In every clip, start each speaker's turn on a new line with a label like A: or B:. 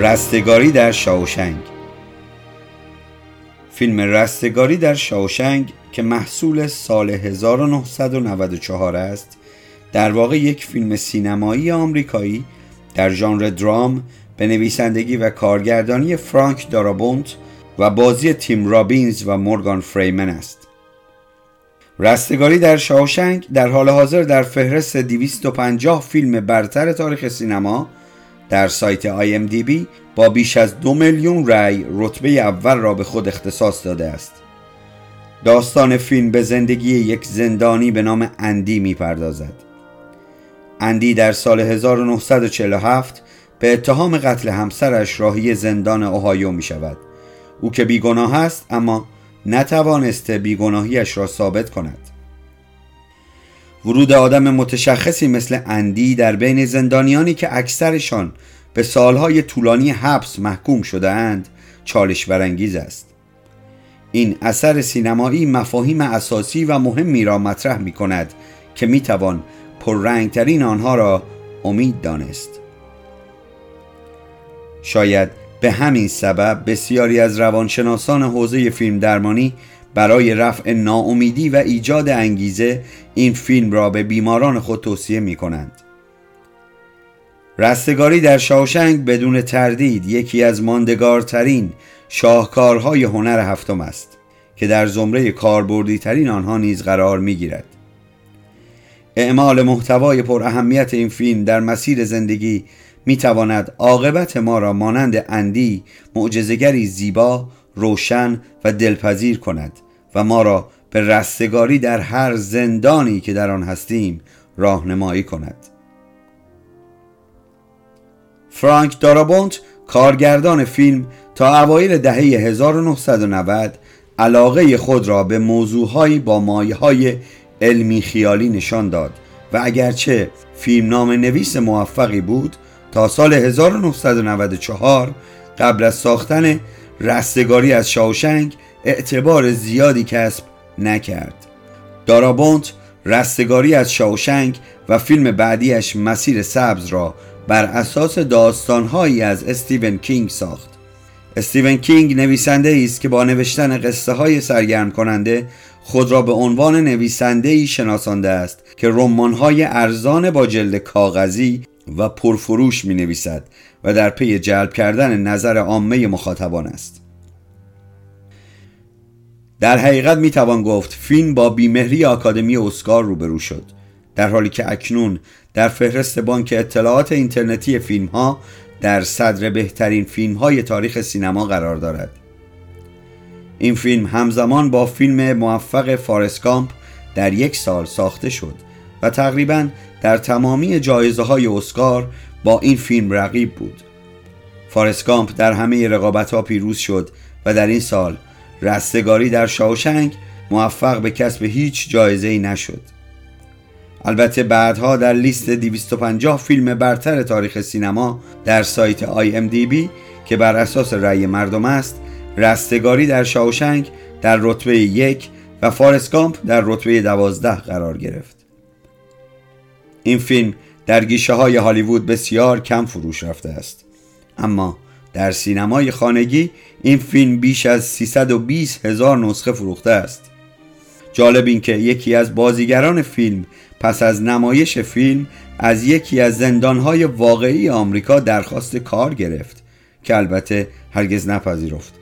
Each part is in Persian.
A: رستگاری در شاوشنگ. فیلم رستگاری در شاوشنگ که محصول سال 1994 است در واقع یک فیلم سینمایی آمریکایی در ژانر درام به نویسندگی و کارگردانی فرانک دارابونت و بازی تیم رابینز و مورگان فریمن است. رستگاری در شاوشنگ در حال حاضر در فهرست 250 فیلم برتر تاریخ سینما در سایت IMDb با بیش از دو میلیون رأی رتبه اول را به خود اختصاص داده است. داستان فیلم به زندگی یک زندانی به نام اندی می پردازد. اندی در سال 1947 به اتهام قتل همسرش راهی زندان اوهایو می شود. او که بیگناه است اما نتوانسته بیگناهیش را ثابت کند. ورود آدم متشخصی مثل اندی در بین زندانیانی که اکثرشان به سالهای طولانی حبس محکوم شده اند چالش برانگیز است. این اثر سینمایی مفاهیم اساسی و مهمی را مطرح می کند که می توان پررنگترین آنها را امید دانست. شاید به همین سبب بسیاری از روانشناسان حوزه فیلم درمانی برای رفع ناامیدی و ایجاد انگیزه این فیلم را به بیماران خود توصیه می کنند. رستگاری در شاوشنگ بدون تردید یکی از ماندگارترین شاهکارهای هنر هفتم است که در زمره کاربردی ترین آنها نیز قرار می گیرد. اعمال محتوای پر اهمیت این فیلم در مسیر زندگی می تواند عاقبت ما را مانند اندی معجزگری زیبا، روشن و دلپذیر کند و ما را به رستگاری در هر زندانی که در آن هستیم راهنمایی کند. فرانک دارابونت کارگردان فیلم تا اوایل دهه 1990 علاقه خود را به موضوعهایی با مایه های علمی خیالی نشان داد و اگرچه فیلم نام نویس موفقی بود تا سال 1994 قبل از ساختن رستگاری از شاوشنگ اعتبار زیادی کسب نکرد. دارابونت رستگاری از شاوشنگ و فیلم بعدیش مسیر سبز را بر اساس داستانهایی از استیون کینگ ساخت. استیون کینگ نویسنده است که با نوشتن قصه های سرگرم کننده خود را به عنوان نویسنده ای شناسانده است که رمان های ارزان با جلد کاغذی و پرفروش می نویسد و در پی جلب کردن نظر عامه مخاطبان است. در حقیقت می توان گفت فیلم با بیمهری آکادمی اسکار روبرو شد در حالی که اکنون در فهرست بانک اطلاعات اینترنتی فیلم ها در صدر بهترین فیلم های تاریخ سینما قرار دارد. این فیلم همزمان با فیلم موفق فارسکامپ در یک سال ساخته شد. و تقریبا در تمامی جایزه های اسکار با این فیلم رقیب بود. فارسکامپ در همه رقابت ها پیروز شد و در این سال رستگاری در شاوشنگ موفق به کسب هیچ جایزه ای نشد. البته بعدها در لیست 250 فیلم برتر تاریخ سینما در سایت IMDb که بر اساس رأی مردم است رستگاری در شاوشنگ در رتبه یک و فارسکامپ در رتبه دوازده قرار گرفت. این فیلم در گیشه های هالیوود بسیار کم فروش رفته است. اما در سینمای خانگی این فیلم بیش از 320 هزار نسخه فروخته است. جالب این که یکی از بازیگران فیلم پس از نمایش فیلم از یکی از زندانهای واقعی آمریکا درخواست کار گرفت که البته هرگز نپذیرفت.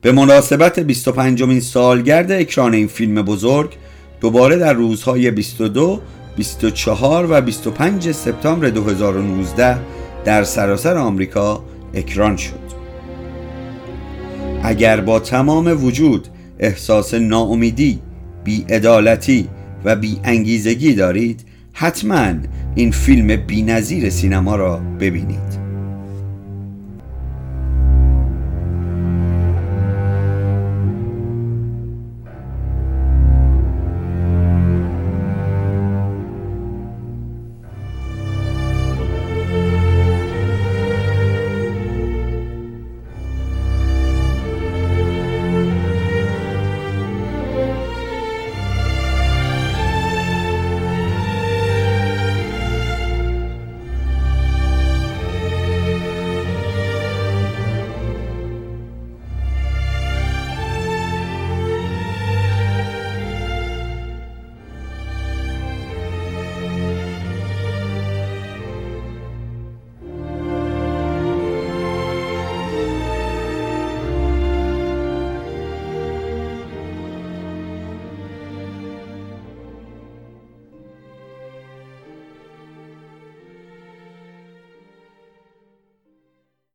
A: به مناسبت 25 مین سالگرد اکران این فیلم بزرگ دوباره در روزهای 22 24 و 25 سپتامبر 2019 در سراسر آمریکا اکران شد. اگر با تمام وجود احساس ناامیدی، بیعدالتی و بی انگیزگی دارید حتما این فیلم بینظیر سینما را ببینید.